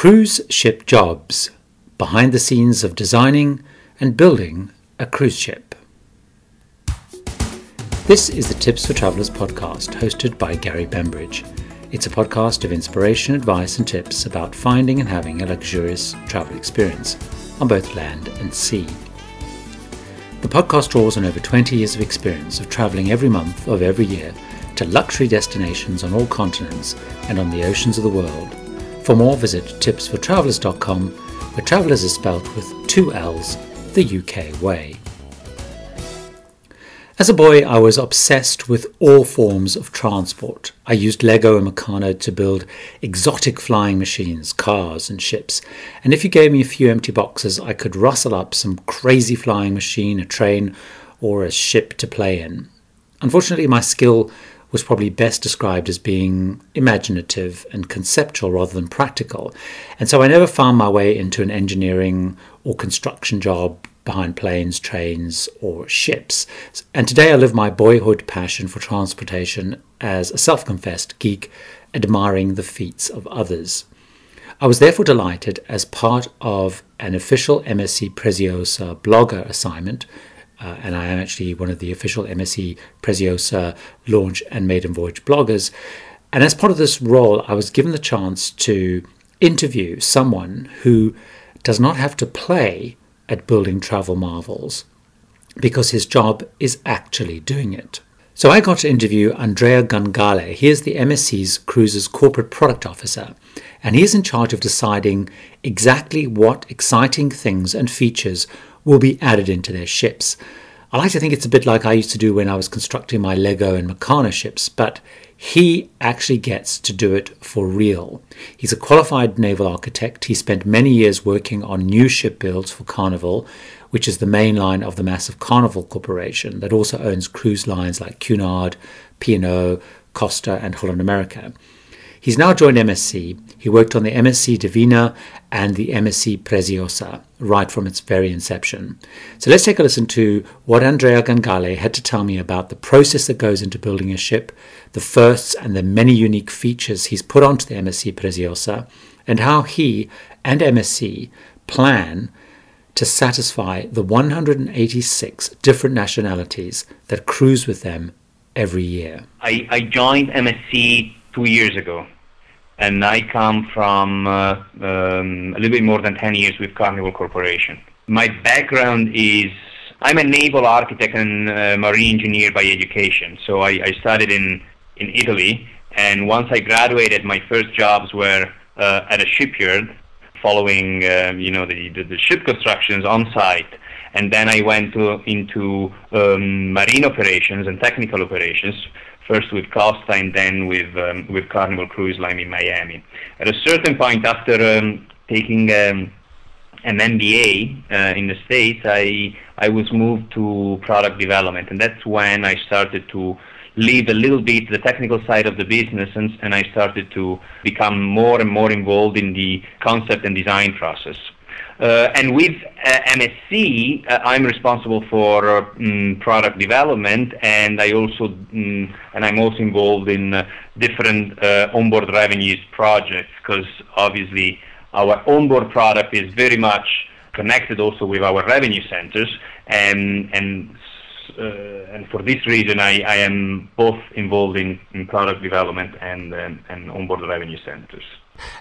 Cruise Ship Jobs Behind the Scenes of Designing and Building a Cruise Ship. This is the Tips for Travellers podcast, hosted by Gary Bembridge. It's a podcast of inspiration, advice, and tips about finding and having a luxurious travel experience on both land and sea. The podcast draws on over 20 years of experience of travelling every month of every year to luxury destinations on all continents and on the oceans of the world for more, visit tipsfortravellers.com, where travellers is spelt with two L's, the UK way. As a boy, I was obsessed with all forms of transport. I used Lego and Meccano to build exotic flying machines, cars, and ships. And if you gave me a few empty boxes, I could rustle up some crazy flying machine, a train, or a ship to play in. Unfortunately, my skill was probably best described as being imaginative and conceptual rather than practical. And so I never found my way into an engineering or construction job behind planes, trains, or ships. And today I live my boyhood passion for transportation as a self confessed geek, admiring the feats of others. I was therefore delighted as part of an official MSC Preziosa blogger assignment uh, and I am actually one of the official MSC Preziosa launch and maiden voyage bloggers. And as part of this role, I was given the chance to interview someone who does not have to play at building travel marvels because his job is actually doing it. So I got to interview Andrea Gangale. He is the MSC's Cruises Corporate Product Officer, and he is in charge of deciding exactly what exciting things and features will be added into their ships. I like to think it's a bit like I used to do when I was constructing my Lego and Meccano ships, but he actually gets to do it for real. He's a qualified naval architect. He spent many years working on new ship builds for Carnival, which is the main line of the massive Carnival Corporation that also owns cruise lines like Cunard, P&O, Costa, and Holland America. He's now joined MSC. He worked on the MSC Divina and the MSC Preziosa right from its very inception. So let's take a listen to what Andrea Gangale had to tell me about the process that goes into building a ship, the firsts and the many unique features he's put onto the MSC Preziosa, and how he and MSC plan to satisfy the 186 different nationalities that cruise with them every year. I, I joined MSC two years ago. And I come from uh, um, a little bit more than 10 years with Carnival Corporation. My background is I'm a naval architect and uh, marine engineer by education. So I, I, studied in, in Italy. And once I graduated, my first jobs were uh, at a shipyard following um, you know the, the, the, ship constructions on site and then I went to, into um, marine operations and technical operations first with Costa and then with um, with Carnival Cruise Line in Miami. At a certain point, after um, taking um, an MBA uh, in the States, I I was moved to product development, and that's when I started to leave a little bit the technical side of the business, and, and I started to become more and more involved in the concept and design process. Uh, and with uh, MSC, uh, I'm responsible for mm, product development, and I also mm, and I'm also involved in different onboard revenues projects because obviously our onboard product is very much connected also with our revenue centers, and for this reason, I, am both involved in, product development and onboard revenue centers.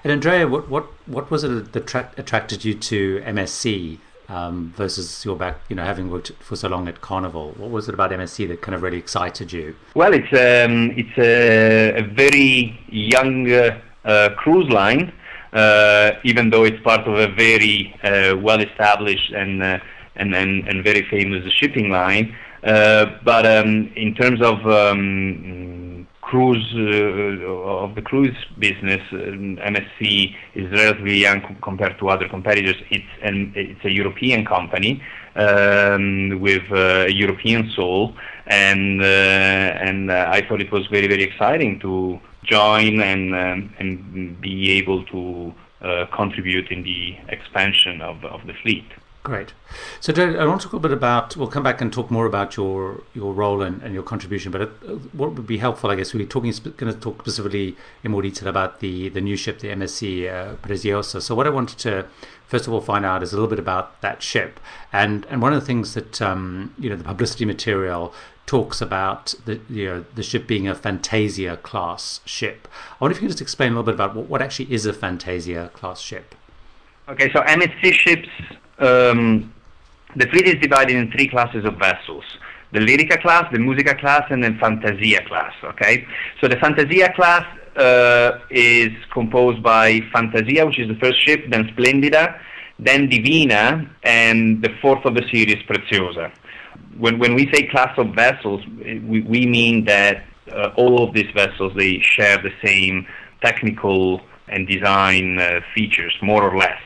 And Andrea, what what what was it that tra- attracted you to MSC um, versus your back? You know, having worked for so long at Carnival, what was it about MSC that kind of really excited you? Well, it's um, it's a, a, very young uh, cruise line, uh, even though it's part of a very uh, well-established and, uh, and and and very famous shipping line. Uh, but um, in terms of um, cruise uh, of the cruise business, MSC um, is relatively young compared to other competitors. It's a European company um, with uh, a European soul, and uh, and I thought it was very very exciting to join and um, and be able to contribute in the expansion of the fleet. Great. So, I want to talk a bit about. We'll come back and talk more about your your role and, and your contribution. But it, uh, what would be helpful, I guess, we're talking going to talk specifically in more detail about the the new ship, the MSC uh, Preziosa. So, what I wanted to first of all find out is a little bit about that ship, and and one of the things that um, you know the publicity material talks about the you know the ship being a Fantasia class ship. I wonder if you could just explain a little bit about what, what actually is a Fantasia class ship. Okay, so MSC ships, um, the fleet is divided in three classes of vessels. The Lirica class, the Musica class, and then Fantasia class, okay? So the Fantasia class uh, is composed by Fantasia, which is the first ship, then Splendida, then Divina, and the fourth of the series, Preziosa when, when we say class of vessels, we, we mean that uh, all of these vessels, they share the same technical and design uh, features, more or less.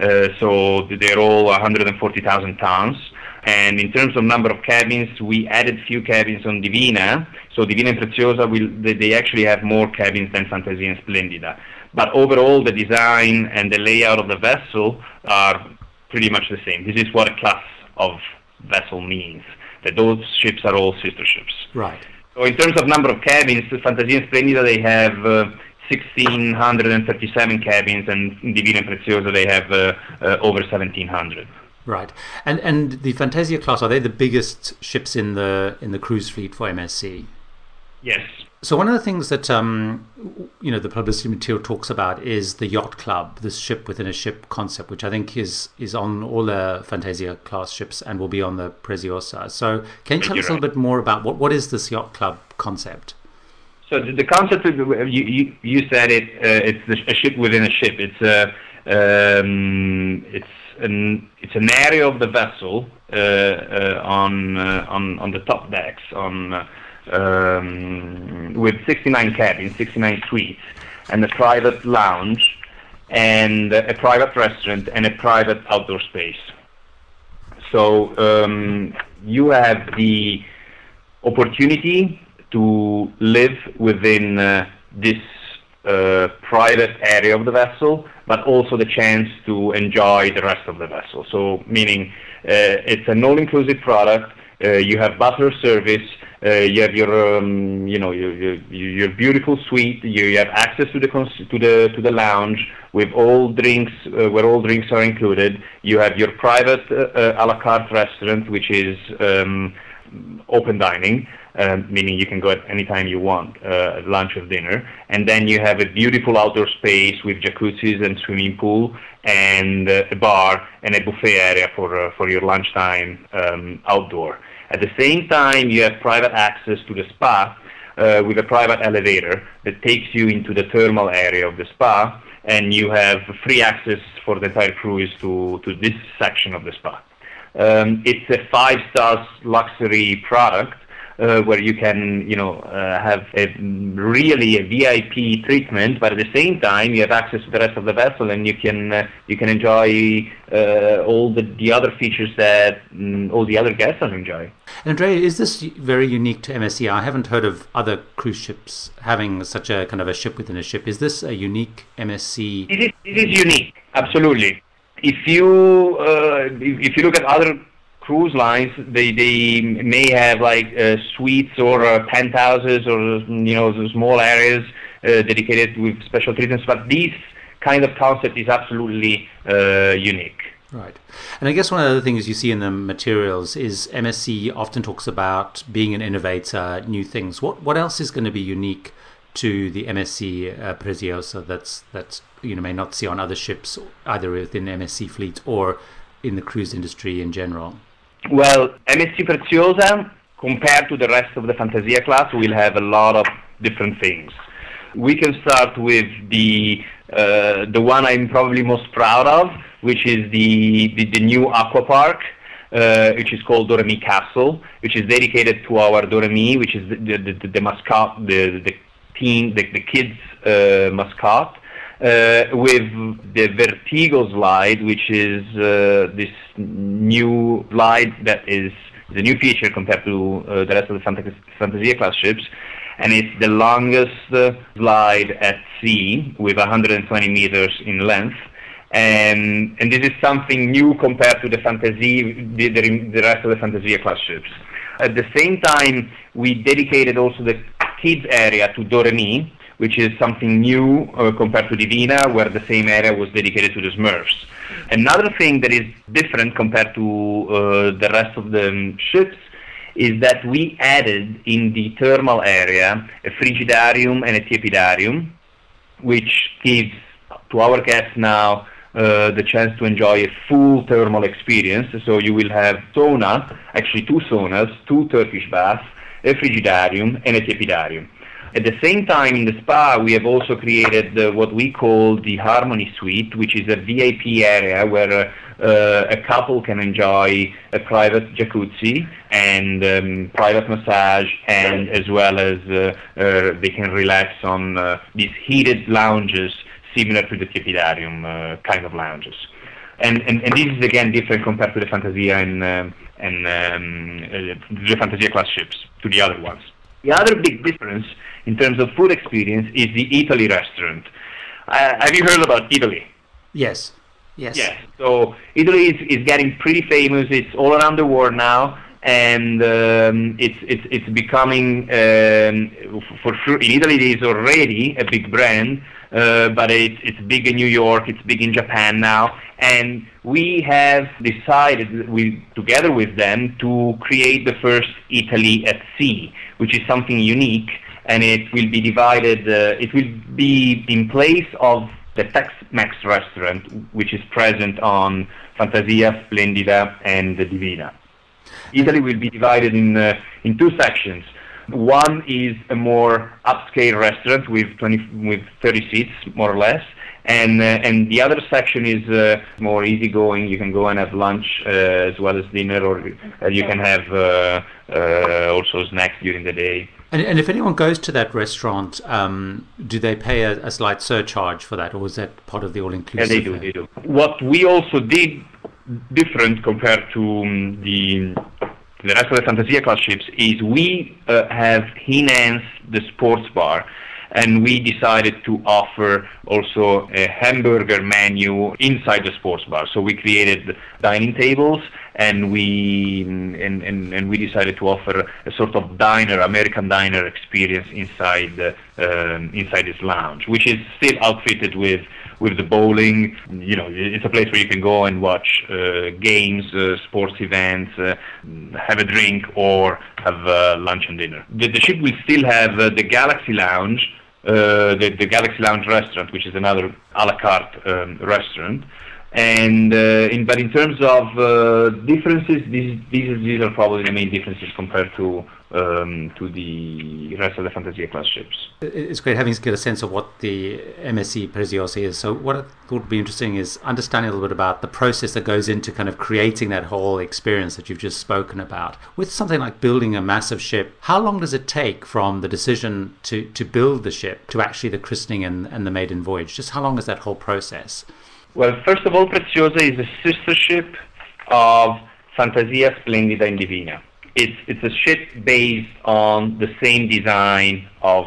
Uh, so they're all 140,000 tons. And in terms of number of cabins, we added few cabins on Divina. So Divina and Preziosa, will, they, they actually have more cabins than Fantasia and Splendida. But overall, the design and the layout of the vessel are pretty much the same. This is what a class of vessel means. That those ships are all sister ships. Right. So in terms of number of cabins, Fantasia and Splendida they have uh, 1,637 cabins, and Divina and Preziosa they have uh, uh, over 1,700. Right, and and the Fantasia class are they the biggest ships in the in the cruise fleet for MSC? Yes, so one of the things that um, you know the publicity material talks about is the yacht club, this ship within a ship concept, which I think is is on all the Fantasia class ships and will be on the Preziosa. So can you tell You're us a little bit more about what what is this yacht club concept? So the, the concept you, you, you said it uh, it's a ship within a ship. It's a um, it's an it's an area of the vessel uh, uh, on uh, on on the top decks on uh, um, with 69 cabins, 69 suites, and a private lounge, and a private restaurant, and a private outdoor space. So um, you have the opportunity to live within uh, this uh, private area of the vessel, but also the chance to enjoy the rest of the vessel. So, meaning uh, it's an all-inclusive product. Uh, you have butler service. Uh, you have your, um, you know, your, your, your beautiful suite. You have access to the to the to the lounge with all drinks, where all drinks are included. You have your private a la carte restaurant, which is um, open dining, meaning you can go at any time you want, uh, lunch or dinner. And then you have a beautiful outdoor space with jacuzzis and swimming pool, and uh, a bar and a buffet area for uh, for your lunchtime um, outdoor. At the same time, you have private access to the spa uh, with a private elevator that takes you into the thermal area of the spa, and you have free access for the entire cruise to, to this section of the spa. Um, it's a five-star luxury product uh, where you can, you know, uh, have a really a VIP treatment, but at the same time you have access to the rest of the vessel, and you can uh, you can enjoy uh, all the, the other features that um, all the other guests are enjoying. Andrea, is this very unique to MSC? I haven't heard of other cruise ships having such a kind of a ship within a ship. Is this a unique MSC? It is, it is unique, absolutely. If you uh, if you look at other cruise lines, they they may have like uh, suites or uh, penthouses or you know small areas uh, dedicated with special treatments, but this kind of concept is absolutely uh, unique. Right. And I guess one of the other things you see in the materials is MSC often talks about being an innovator, new things. What what else is going to be unique to the MSC uh, that's that's you know may not see on other ships either within MSC fleet or in the cruise industry in general? Well, MSC Preziosa, compared to the rest of the Fantasia class, will have a lot of different things. We can start with the uh, the one I'm probably most proud of, which is the the, the new aqua park, uh, which is called Doremi Castle, which is dedicated to our Doremi, which is the the, the, the mascot, the the teen, the, the kids uh, mascot with the Vertigo slide, which is uh, this new slide that is the new feature compared to uh, the rest of the Fantasia class ships, and it's the longest uh, slide at sea with 120 meters in length. and and this is something new compared to the Fantasia, the, the, the rest of the Fantasia class ships. At the same time, we dedicated also the kids area to Doremi, which is something new uh, compared to Divina, where the same area was dedicated to the Smurfs. Another thing that is different compared to uh, the rest of the um, ships is that we added in the thermal area a frigidarium and a tiepidarium, which gives to our guests now uh, the chance to enjoy a full thermal experience. So you will have sauna, actually two saunas, two Turkish baths, a frigidarium, and a tiepidarium. At the same time, in the spa, we have also created uh, what we call the Harmony Suite, which is a VIP area where uh, a couple can enjoy a private jacuzzi and um, private massage, and as well as uh, uh they can relax on uh, these heated lounges similar to the Tiepidarium uh, kind of lounges. And, and, and, this is again different compared to the Fantasia and, and um, the Fantasia class ships, to the other ones. The other big difference in terms of food experience is the Eataly restaurant. Uh, have you heard about Eataly? Yes. Yes. Yes. So Eataly is, is getting pretty famous. It's all around the world now, and um, it's it's it's becoming um, for sure. In Italy, it is already a big brand, uh, but it's it's big in New York. It's big in Japan now, and we have decided we together with them to create the first Eataly at sea, which is something unique and it will be divided, uh, it will be in place of the Tex-Mex restaurant, which is present on Fantasia, Splendida, and Divina. Eataly will be divided in, uh, in two sections. One is a more upscale restaurant with 20, with 30 seats, more or less, and uh, and the other section is uh, more easygoing. You can go and have lunch uh, as well as dinner, or uh, you can have uh, uh, also snacks during the day. And, and if anyone goes to that restaurant, um, do they pay a, a, slight surcharge for that, or is that part of the all-inclusive? Yeah, they do. They do. What we also did different compared to um, the the rest of the Fantasia class ships is we uh, have enhanced the sports bar and we decided to offer also a hamburger menu inside the sports bar. So we created dining tables and we and, and, and we decided to offer a sort of diner, American diner experience inside uh, inside this lounge, which is still outfitted with with the bowling. You know, it's a place where you can go and watch uh, games, uh, sports events, uh, have a drink, or have uh, lunch and dinner. The, the ship will still have uh, the Galaxy Lounge, uh, the, the Galaxy Lounge restaurant, which is another a la carte um, restaurant. And in, but in terms of differences, these, these, these are probably the main differences compared to um, to the rest of the Fantasia class ships. It's great having to get a sense of what the MSC Preziosa is. So what I thought would be interesting is understanding a little bit about the process that goes into kind of creating that whole experience that you've just spoken about. With something like building a massive ship, how long does it take from the decision to, to build the ship to actually the christening and, and the maiden voyage? Just how long is that whole process? Well, first of all, Preziosa is a sister ship of Fantasia Splendida and Divina it's it's a ship based on the same design of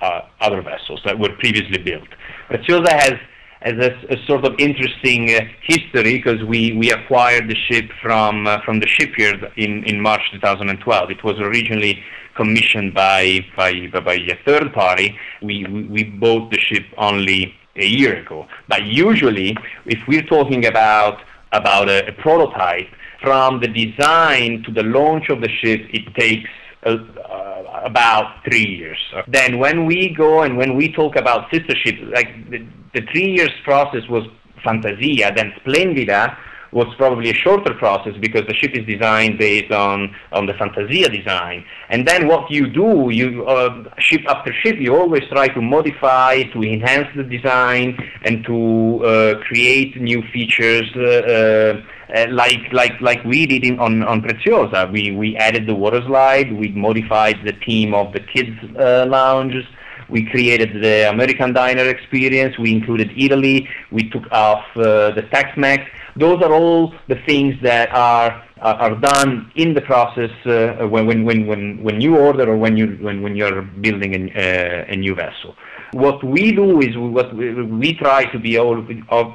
uh, other vessels that were previously built. Preziosa has has a, a sort of interesting uh, history because we, we acquired the ship from uh, from the shipyard in, in March 2012. It was originally commissioned by by by a third party. We, we we bought the ship only a year ago. But usually, if we're talking about about a, a prototype, from the design to the launch of the ship, it takes uh, uh, about three years. Then when we go and when we talk about sister ships, like the, the three years process was Fantasia, then Splendida was probably a shorter process because the ship is designed based on, on the Fantasia design. And then what you do, you uh, ship after ship, you always try to modify, to enhance the design, and to uh, create new features. Uh, uh uh, like like like we did in, on on Preziosa. We we added the water slide. We modified the theme of the kids uh, lounges. We created the American diner experience. We included Eataly. We took off uh, the Tex-Mex. Those are all the things that are are done in the process uh, when, when when when you order or when you when when you're building a, uh, a new vessel. what we do is what we, we try to be all,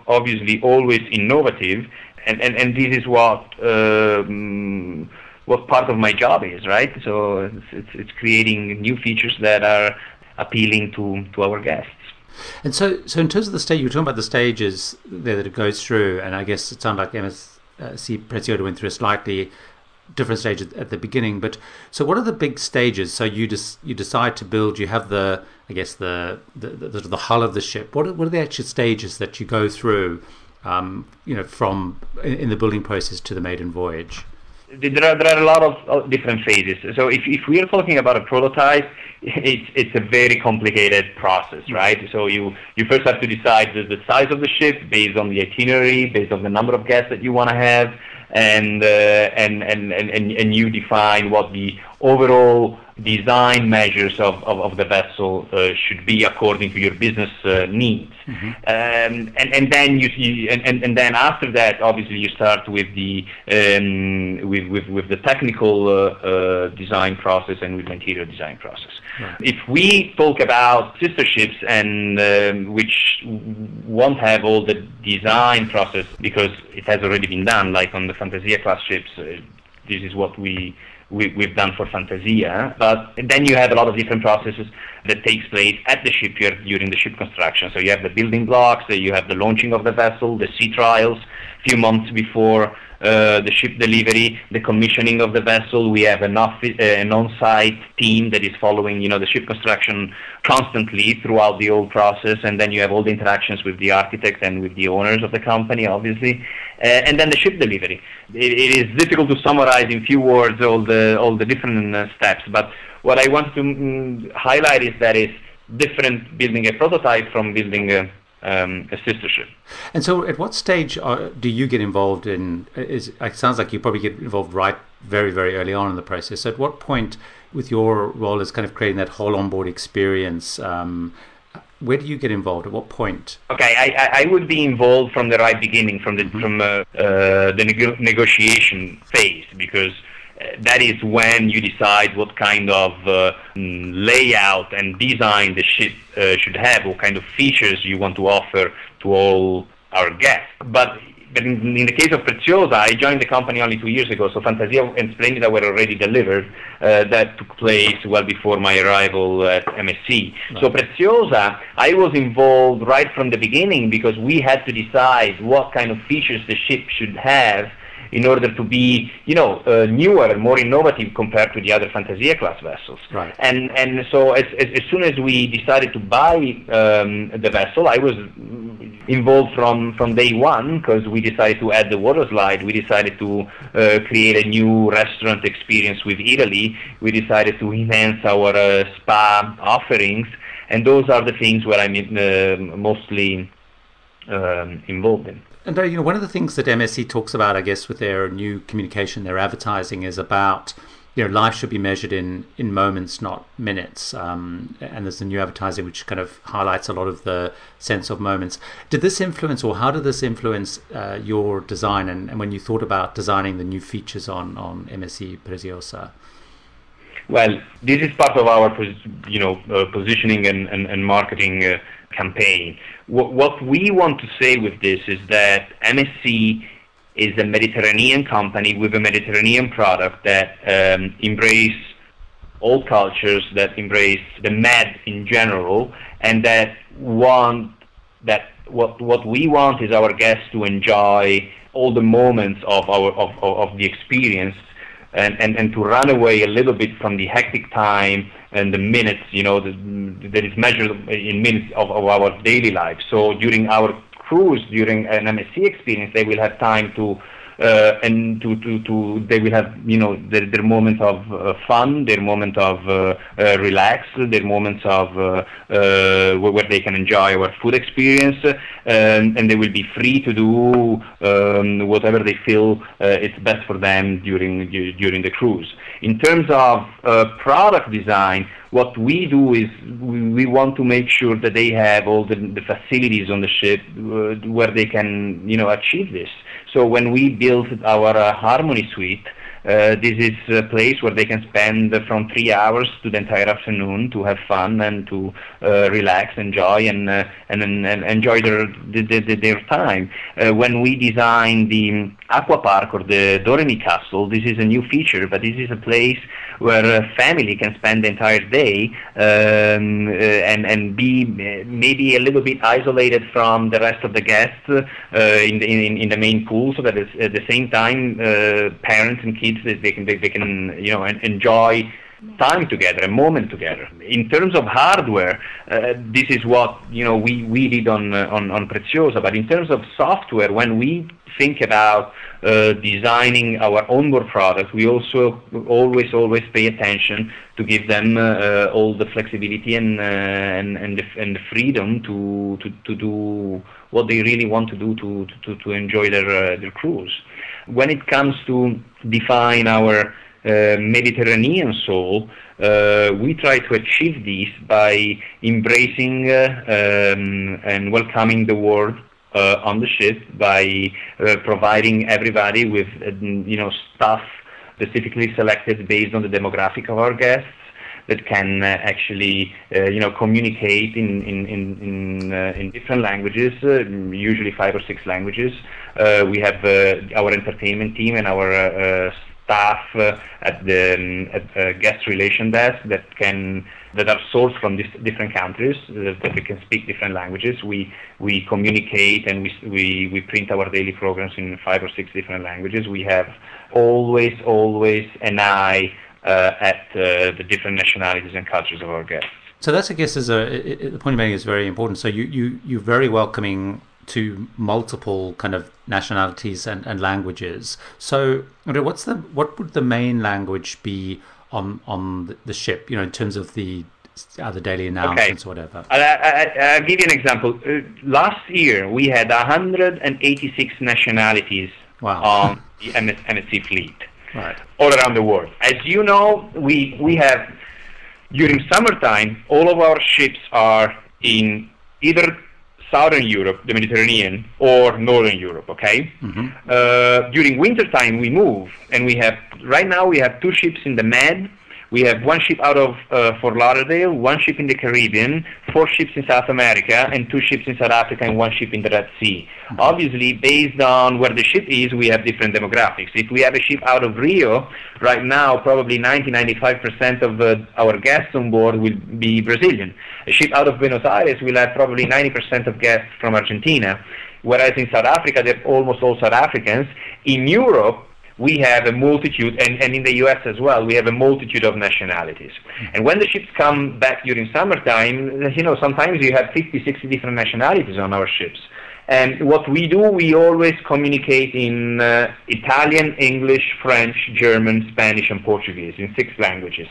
obviously always innovative, and, and, and this is what um, what part of my job is, right? So it's, it's, it's creating new features that are appealing to, to our guests. And so, so in terms of the stage, you were talking about the stages there that it goes through, and I guess it sounded like MSC Preziosa went through a slightly different stage at the beginning. But so, what are the big stages? So you just you decide to build. You have the I guess the the, the, the hull of the ship. What are, what are the actual stages that you go through? Um, you know, from in the building process to the maiden voyage there are, there are a lot of different phases. So if, if we are talking about a prototype, it's, it's a very complicated process, right? So you, you first have to decide the, the size of the ship based on the itinerary, based on the number of guests that you want to have, and, uh, and, and, and, and you define what the overall design measures of, of, of the vessel uh, should be according to your business uh, needs. Mm-hmm. Um, and, and then you, see, and, and, and then after that, obviously you start with the um, with, with, with the technical uh, uh design process and with the interior design process. Right. If we talk about sister ships and um, which won't have all the design process because it has already been done, like on the Fantasia class ships, uh, this is what we we, have done for Fantasia. But then you have a lot of different processes that takes place at the shipyard during the ship construction. So you have the building blocks, you have the launching of the vessel, the sea trials, a few months before the ship delivery, the commissioning of the vessel. We have an, office, uh, an on-site team that is following, you know, the ship construction constantly throughout the whole process, and then you have all the interactions with the architect and with the owners of the company, obviously, uh, and then the ship delivery. It, it is difficult to summarize in few words all the all the different uh, steps, but what I want to mm, highlight is that it's different building a prototype from building a um, a sistership. And so, at what stage are, do you get involved in? Is it sounds like you probably get involved right very very early on in the process. So at what point, with your role as kind of creating that whole onboard experience? Um, where do you get involved? At what point? Okay, I, I would be involved from the right beginning, from the mm-hmm. from uh, uh, the neg- negotiation phase, because that is when you decide what kind of uh, layout and design the ship uh, should have, what kind of features you want to offer to all our guests. But but in, in, the case of Preziosa, I joined the company only two years ago, so Fantasia and Splendida were already delivered. Uh, that took place well before my arrival at MSC. Right. So Preziosa, I was involved right from the beginning because we had to decide what kind of features the ship should have in order to be, you know, uh, newer and more innovative compared to the other Fantasia class vessels. Right. And and so as, as, as soon as we decided to buy um, the vessel, I was involved from, from day one because we decided to add the water slide. We decided to uh, create a new restaurant experience with Eataly. We decided to enhance our uh, spa offerings. And those are the things where I'm uh, mostly um, involved in. And you know, one of the things that MSC talks about, I guess, with their new communication, their advertising, is about you know life should be measured in in moments, not minutes. Um, and there's a new advertising which kind of highlights a lot of the sense of moments. Did this influence, or how did this influence uh, your design? And, and, when you thought about designing the new features on on MSC Preziosa? Well, this is part of our you know uh, positioning and and, and marketing uh, campaign. What, what we want to say with this is that MSC is a Mediterranean company with a Mediterranean product that um, embrace all cultures, that embrace the Med in general, and that want that what what we want is our guests to enjoy all the moments of our of, of, of the experience and, and, and to run away a little bit from the hectic time and the minutes, you know, the, that is measured in minutes of, of our daily life. So during our cruise, during an MSC experience, they will have time to and to, to, to they will have you know their, their moment of uh, fun, their moment of uh, uh relax, their moments of uh, uh, where they can enjoy our food experience, and, and they will be free to do um, whatever they feel it's best for them during during the cruise. In terms of product design, what we do is we, want to make sure that they have all the, the facilities on the ship where they can you know achieve this. So when we built our uh, Harmony Suite, Uh, this is a place where they can spend from three hours to the entire afternoon to have fun and to uh, relax, enjoy, and, uh, and, and enjoy their their, their time. Uh, when we design the Aqua Park or the Doremi Castle, this is a new feature, but this is a place where a family can spend the entire day um, uh, and and be maybe a little bit isolated from the rest of the guests uh, in, the, in in the main pool, so that at the same time parents and kids kids they can they, they can you know enjoy time together, a moment together. In terms of hardware, uh, this is what you know we, we did on, uh, on on. But in terms of software, when we think about uh, designing our onboard product, we also always always pay attention to give them uh, uh, all the flexibility and uh, and and the, and the freedom to, to to do what they really want to do to to, to enjoy their their cruise. When it comes to define our uh, Mediterranean soul, uh, we try to achieve this by embracing uh, um, and welcoming the world uh, on the ship, by uh, providing everybody with you know stuff specifically selected based on the demographic of our guests that can uh, actually uh, you know communicate in in in in, uh, in different languages, usually five or six languages. We have our entertainment team and our staff uh, at the um, at, uh, guest relation desk that can that are sourced from different countries uh, that we can speak different languages. We we communicate and we, we we print our daily programs in five or six different languages. We have always always an eye uh, at uh, the different nationalities and cultures of our guests. So that's, I guess, is a it, the point of making is very important. So you you you're very welcoming to multiple kind of nationalities and, and languages. So, what's the what would the main language be on on the ship? You know, in terms of the other daily announcements okay. or whatever. I, will give you an example. Uh, last year we had 186 nationalities wow. on the MS, MSC fleet, right. all around the world. As you know, we we have during summertime all of our ships are in either Southern Europe, the Mediterranean, or Northern Europe. Okay. Mm-hmm. Uh, during wintertime, we move, and we have right now we have two ships in the Med we have one ship out of uh, Fort Lauderdale, one ship in the Caribbean, four ships in South America, and two ships in South Africa, and one ship in the Red Sea. Mm-hmm. Obviously, based on where the ship is, we have different demographics. If we have a ship out of Rio, right now, probably 90-95% of uh, our guests on board will be Brazilian. A ship out of Buenos Aires will have probably 90% of guests from Argentina, whereas in South Africa, they're almost all South Africans. In Europe, we have a multitude, and, and in the US as well, we have a multitude of nationalities. And when the ships come back during summertime, you know, sometimes you have 50, 60 different nationalities on our ships. And what we do, we always communicate in uh, Italian, English, French, German, Spanish, and Portuguese, in six languages.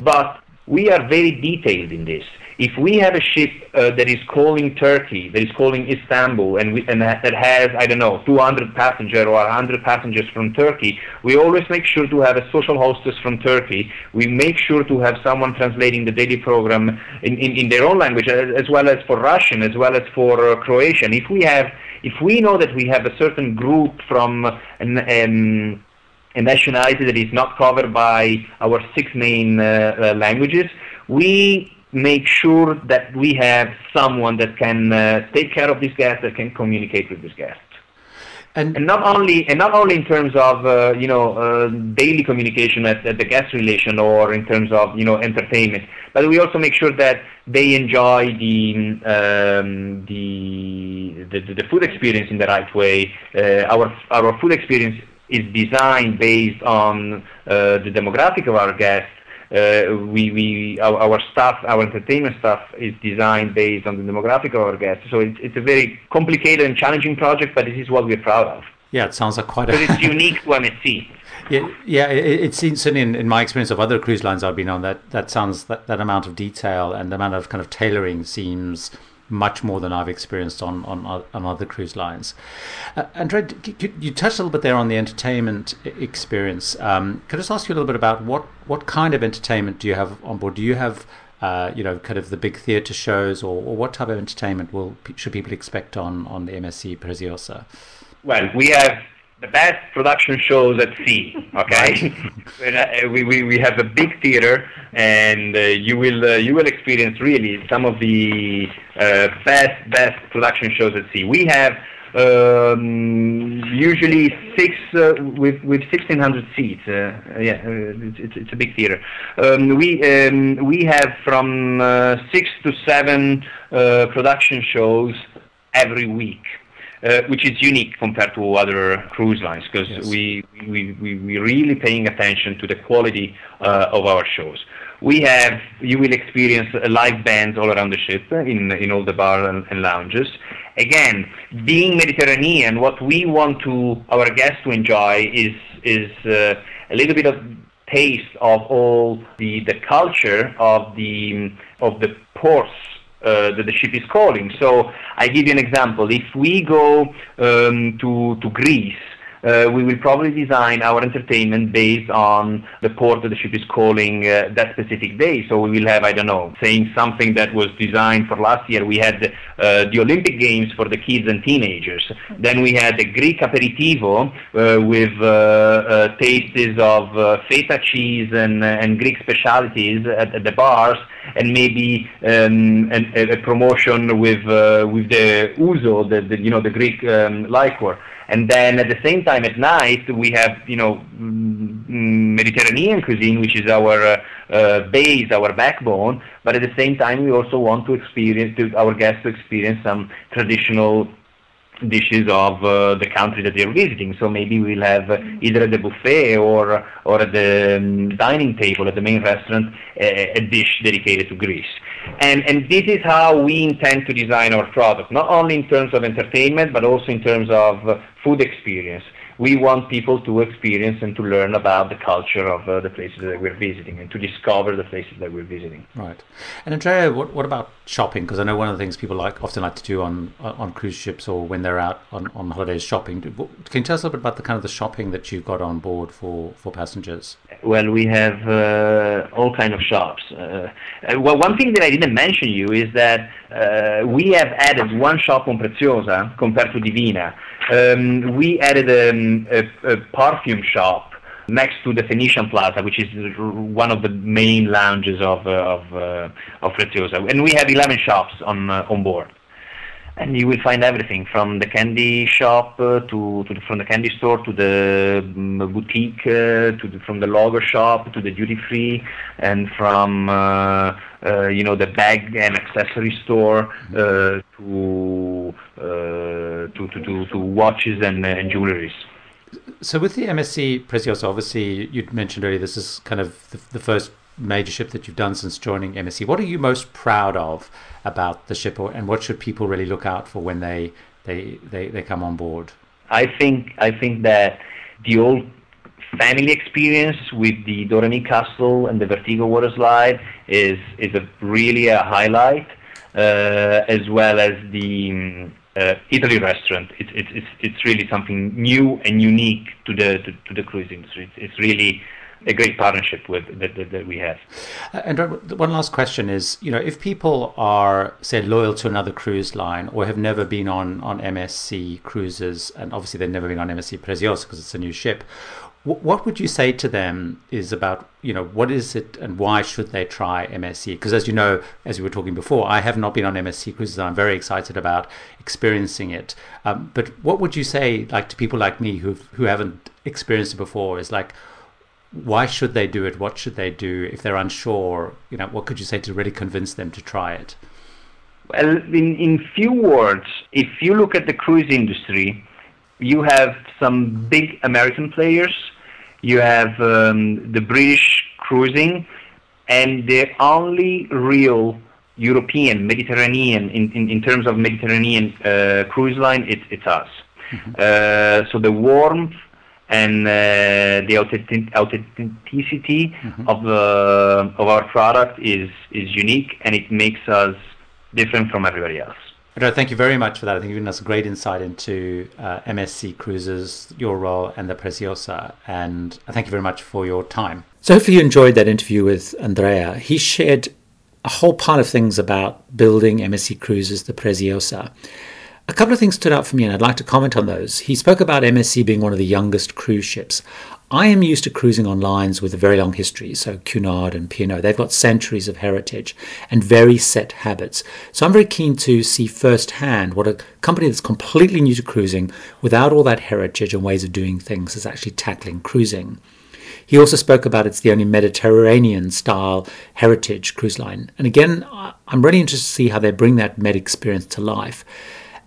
But we are very detailed in this if we have a ship uh, that is calling Turkey, that is calling Istanbul, and, we, and that has, I don't know, 200 passengers or 100 passengers from Turkey, we always make sure to have a social hostess from Turkey. We make sure to have someone translating the daily program in, in, in their own language, as well as for Russian, as well as for uh, Croatian. If we have, if we know that we have a certain group from an, um, a nationality that is not covered by our six main uh, uh languages, we make sure that we have someone that can uh, take care of these guests, that can communicate with these guests. And, and, not only and not only in terms of uh, you know uh, daily communication at, at, the guest relation or in terms of you know entertainment, but we also make sure that they enjoy the um, the, the, the food experience in the right way. Uh, our our food experience is designed based on uh, the demographic of our guests Uh, we, we our, our, staff, our entertainment staff is designed based on the demographic of our guests. So it's, it's a very complicated and challenging project, but this is what we're proud of. Yeah, it sounds like quite a. But it's unique to MSC. Yeah, yeah. It, it seems certainly in, in my experience of other cruise lines I've been on that that sounds that, that amount of detail and the amount of kind of tailoring seems much more than I've experienced on on, on other cruise lines. Uh, you touched a little bit there on the entertainment experience. Um, could I just ask you a little bit about what what kind of entertainment do you have on board? Do you have uh, you know, kind of the big theatre shows, or, or, what type of entertainment will should people expect on on the MSC Preziosa? Well, we have the best production shows at sea. Okay, uh, we, we, we have a big theater, and uh, you will uh, you will experience really some of the uh, best best production shows at sea. We have um, usually six uh, with with 1600 seats. Uh, yeah, it's, it's, it's a big theater. Um, we um, we have from six to seven production shows every week. Uh, which is unique compared to other cruise lines because yes. we, we, we, we really paying attention to the quality uh, of our shows. We have, you will experience live bands all around the ship in, in all the bars and, and lounges. Again, being Mediterranean, what we want to our guests to enjoy is, is uh, a little bit of taste of all the, the culture of the, of the ports uh, that the ship is calling. So I give you an example. If we go um, to, to Greece, uh, we will probably design our entertainment based on the port that the ship is calling uh, that specific day. So we will have, I don't know, saying something that was designed for last year. We had uh, the Olympic Games for the kids and teenagers. Then we had the Greek aperitivo uh, with uh, uh, tastes of feta cheese and, and Greek specialties at, at, the bars, and maybe um, an, a, promotion with with the ouzo, the, the, you know the Greek um, liquor. And then at the same time at night we have you know mm, Mediterranean cuisine, which is our uh, uh, base, our backbone. But at the same time we also want to experience to our guests to experience some traditional dishes of uh, the country that they're visiting. So maybe we'll have uh, either at the buffet or or at the um, dining table at the main restaurant a, a dish dedicated to Greece. And and this is how we intend to design our product, not only in terms of entertainment but also in terms of uh, food experience we want people to experience and to learn about the culture of uh, the places that we're visiting and to discover the places that we're visiting. Right. And Andrea, what, what about shopping? Because I know one of the things people like often like to do on on cruise ships or when they're out on, on holidays shopping. Can you tell us a little bit about the kind of the shopping that you've got on board for, for passengers? Well, we have uh, all kind of shops. Uh, uh well, one thing that I didn't mention you is that uh, we have added one shop on Preziosa compared to Divina. Um, we added um, a, a, perfume shop next to the Phoenician Plaza, which is one of the main lounges of uh, of, uh, of Preziosa, and we have 11 shops on uh, on board. And you will find everything from the candy shop uh, to, to the, from the candy store to the um, boutique uh, to the, from the logger shop to the duty free and from uh, you know the bag and accessory store to, to, to, to to watches and, and jewelries. So with the MSC Preziosa, obviously you'd mentioned earlier this is kind of the, the first major ship that you've done since joining MSC. What are you most proud of about the ship, and what should people really look out for when they they, they, they come on board? I think I think that the old family experience with the Doremi Castle and the Vertigo water slide is is a really a highlight, uh, as well as the uh, Eataly restaurant. It's, it's it's it's really something new and unique to the to, to the cruise industry. It's, it's really a great partnership with that, that, that we have. Uh, and one last question is, you know, if people are say loyal to another cruise line or have never been on on MSC cruises, and obviously they've never been on MSC Preziosa because it's a new ship. What would you say to them is about, you know, what is it and why should they try MSC? Because as you know, as we were talking before, I have not been on MSC cruises. I'm very excited about experiencing it. Um, but what would you say, like to people like me who who haven't experienced it before, is like, why should they do it? What should they do if they're unsure? You know, what could you say to really convince them to try it? Well, in, in few words, if you look at the cruise industry, you have some big American players, you have um, the British cruising, and the only real European, Mediterranean, in, in, in terms of Mediterranean uh, cruise line, it's, it's us. Mm-hmm. Uh, so the warmth and uh, the authentic- authenticity mm-hmm. of the of our product is is unique, and it makes us different from everybody else. No, thank you very much for that. I think you've given us a great insight into uh, MSC Cruises, your role, and the Preziosa. And I thank you very much for your time. So, hopefully, you enjoyed that interview with Andrea. He shared a whole pile of things about building MSC Cruises, the Preziosa. A couple of things stood out for me, and I'd like to comment on those. He spoke about MSC being one of the youngest cruise ships. I am used to cruising on lines with a very long history, so Cunard and P&O. They've got centuries of heritage and very set habits. So I'm very keen to see firsthand what a company that's completely new to cruising, without all that heritage and ways of doing things, is actually tackling cruising. He also spoke about it's the only Mediterranean style heritage cruise line. And again, I'm really interested to see how they bring that Med experience to life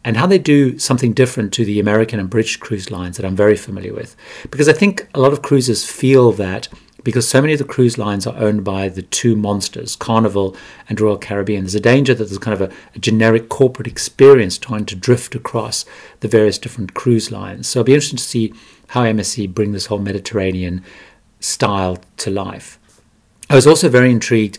and how they do something different to the American and British cruise lines that I'm very familiar with. Because I think a lot of cruisers feel that because so many of the cruise lines are owned by the two monsters, Carnival and Royal Caribbean, there's a danger that there's kind of a, a, generic corporate experience trying to drift across the various different cruise lines. So I'll be interested to see how MSC bring this whole Mediterranean style to life. I was also very intrigued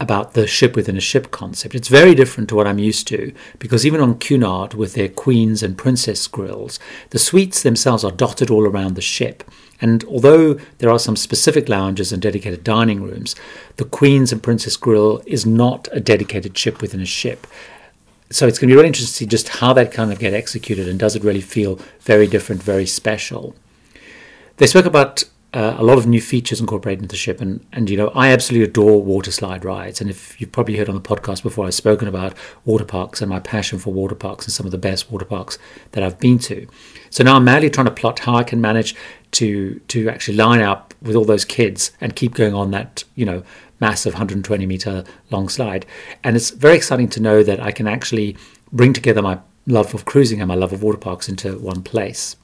about the ship within a ship concept. It's very different to what I'm used to because even on Cunard, with their queens and princess grills, the suites themselves are dotted all around the ship. And although there are some specific lounges and dedicated dining rooms, the Queen's and Princess Grill is not a dedicated ship within a ship. So it's going to be really interesting to see just how that kind of get executed and does it really feel very different, very special. They spoke about uh, a lot of new features incorporated into the ship. And, and, you know, I absolutely adore water slide rides. And if you've probably heard on the podcast before, I've spoken about water parks and my passion for water parks and some of the best water parks that I've been to. So now I'm madly trying to plot how I can manage to to actually line up with all those kids and keep going on that, you know, massive 120 meter long slide. And it's very exciting to know that I can actually bring together my love of cruising and my love of water parks into one place.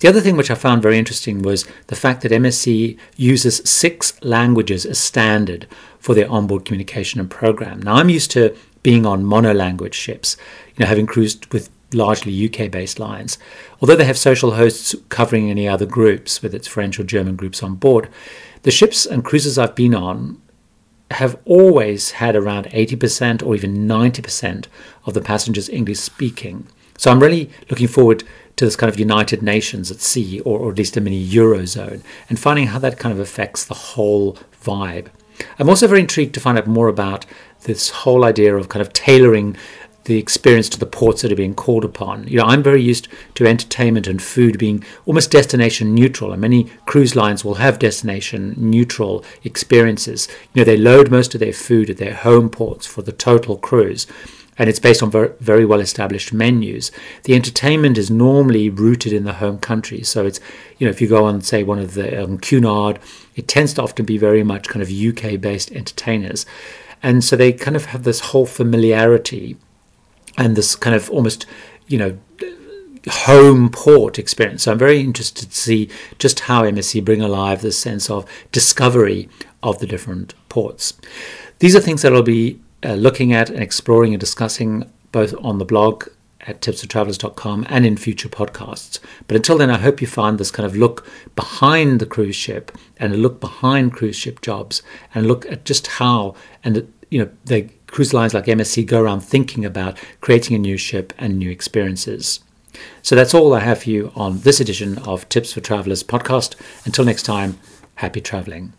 The other thing which I found very interesting was the fact that MSC uses six languages as standard for their onboard communication and program. Now, I'm used to being on mono-language ships, you know, having cruised with largely UK based lines. Although they have social hosts covering any other groups, whether it's French or German groups on board, the ships and cruises I've been on have always had around 80% or even 90% of the passengers English speaking. So I'm really looking forward to this kind of United Nations at sea, or, or at least a mini Eurozone, and finding how that kind of affects the whole vibe. I'm also very intrigued to find out more about this whole idea of kind of tailoring the experience to the ports that are being called upon. You know, I'm very used to entertainment and food being almost destination neutral, and many cruise lines will have destination neutral experiences. You know, they load most of their food at their home ports for the total cruise and it's based on very, very well established menus. The entertainment is normally rooted in the home country. So it's, you know, if you go on, say, one of the um, Cunard, it tends to often be very much kind of UK based entertainers. And so they kind of have this whole familiarity and this kind of almost, you know, home port experience. So I'm very interested to see just how MSC bring alive this sense of discovery of the different ports. These are things that will be uh, looking at and exploring and discussing both on the blog at tipsfortravellers.com and in future podcasts. But until then, I hope you find this kind of look behind the cruise ship and a look behind cruise ship jobs and look at just how and you know the cruise lines like MSC go around thinking about creating a new ship and new experiences. So that's all I have for you on this edition of Tips for Travelers podcast. Until next time, happy traveling.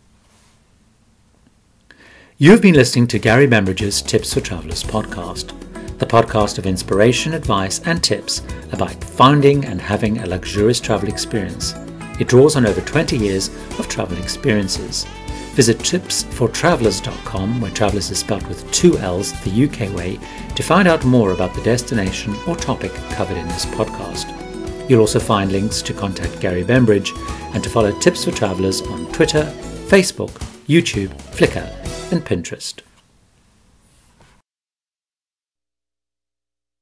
You've been listening to Gary Bembridge's Tips for Travelers podcast, the podcast of inspiration, advice, and tips about finding and having a luxurious travel experience. It draws on over 20 years of travel experiences. Visit tipsfortravellers.com, where travelers is spelled with two L's the UK way, to find out more about the destination or topic covered in this podcast. You'll also find links to contact Gary Bembridge and to follow Tips for Travelers on Twitter, Facebook, YouTube, Flickr, and Pinterest.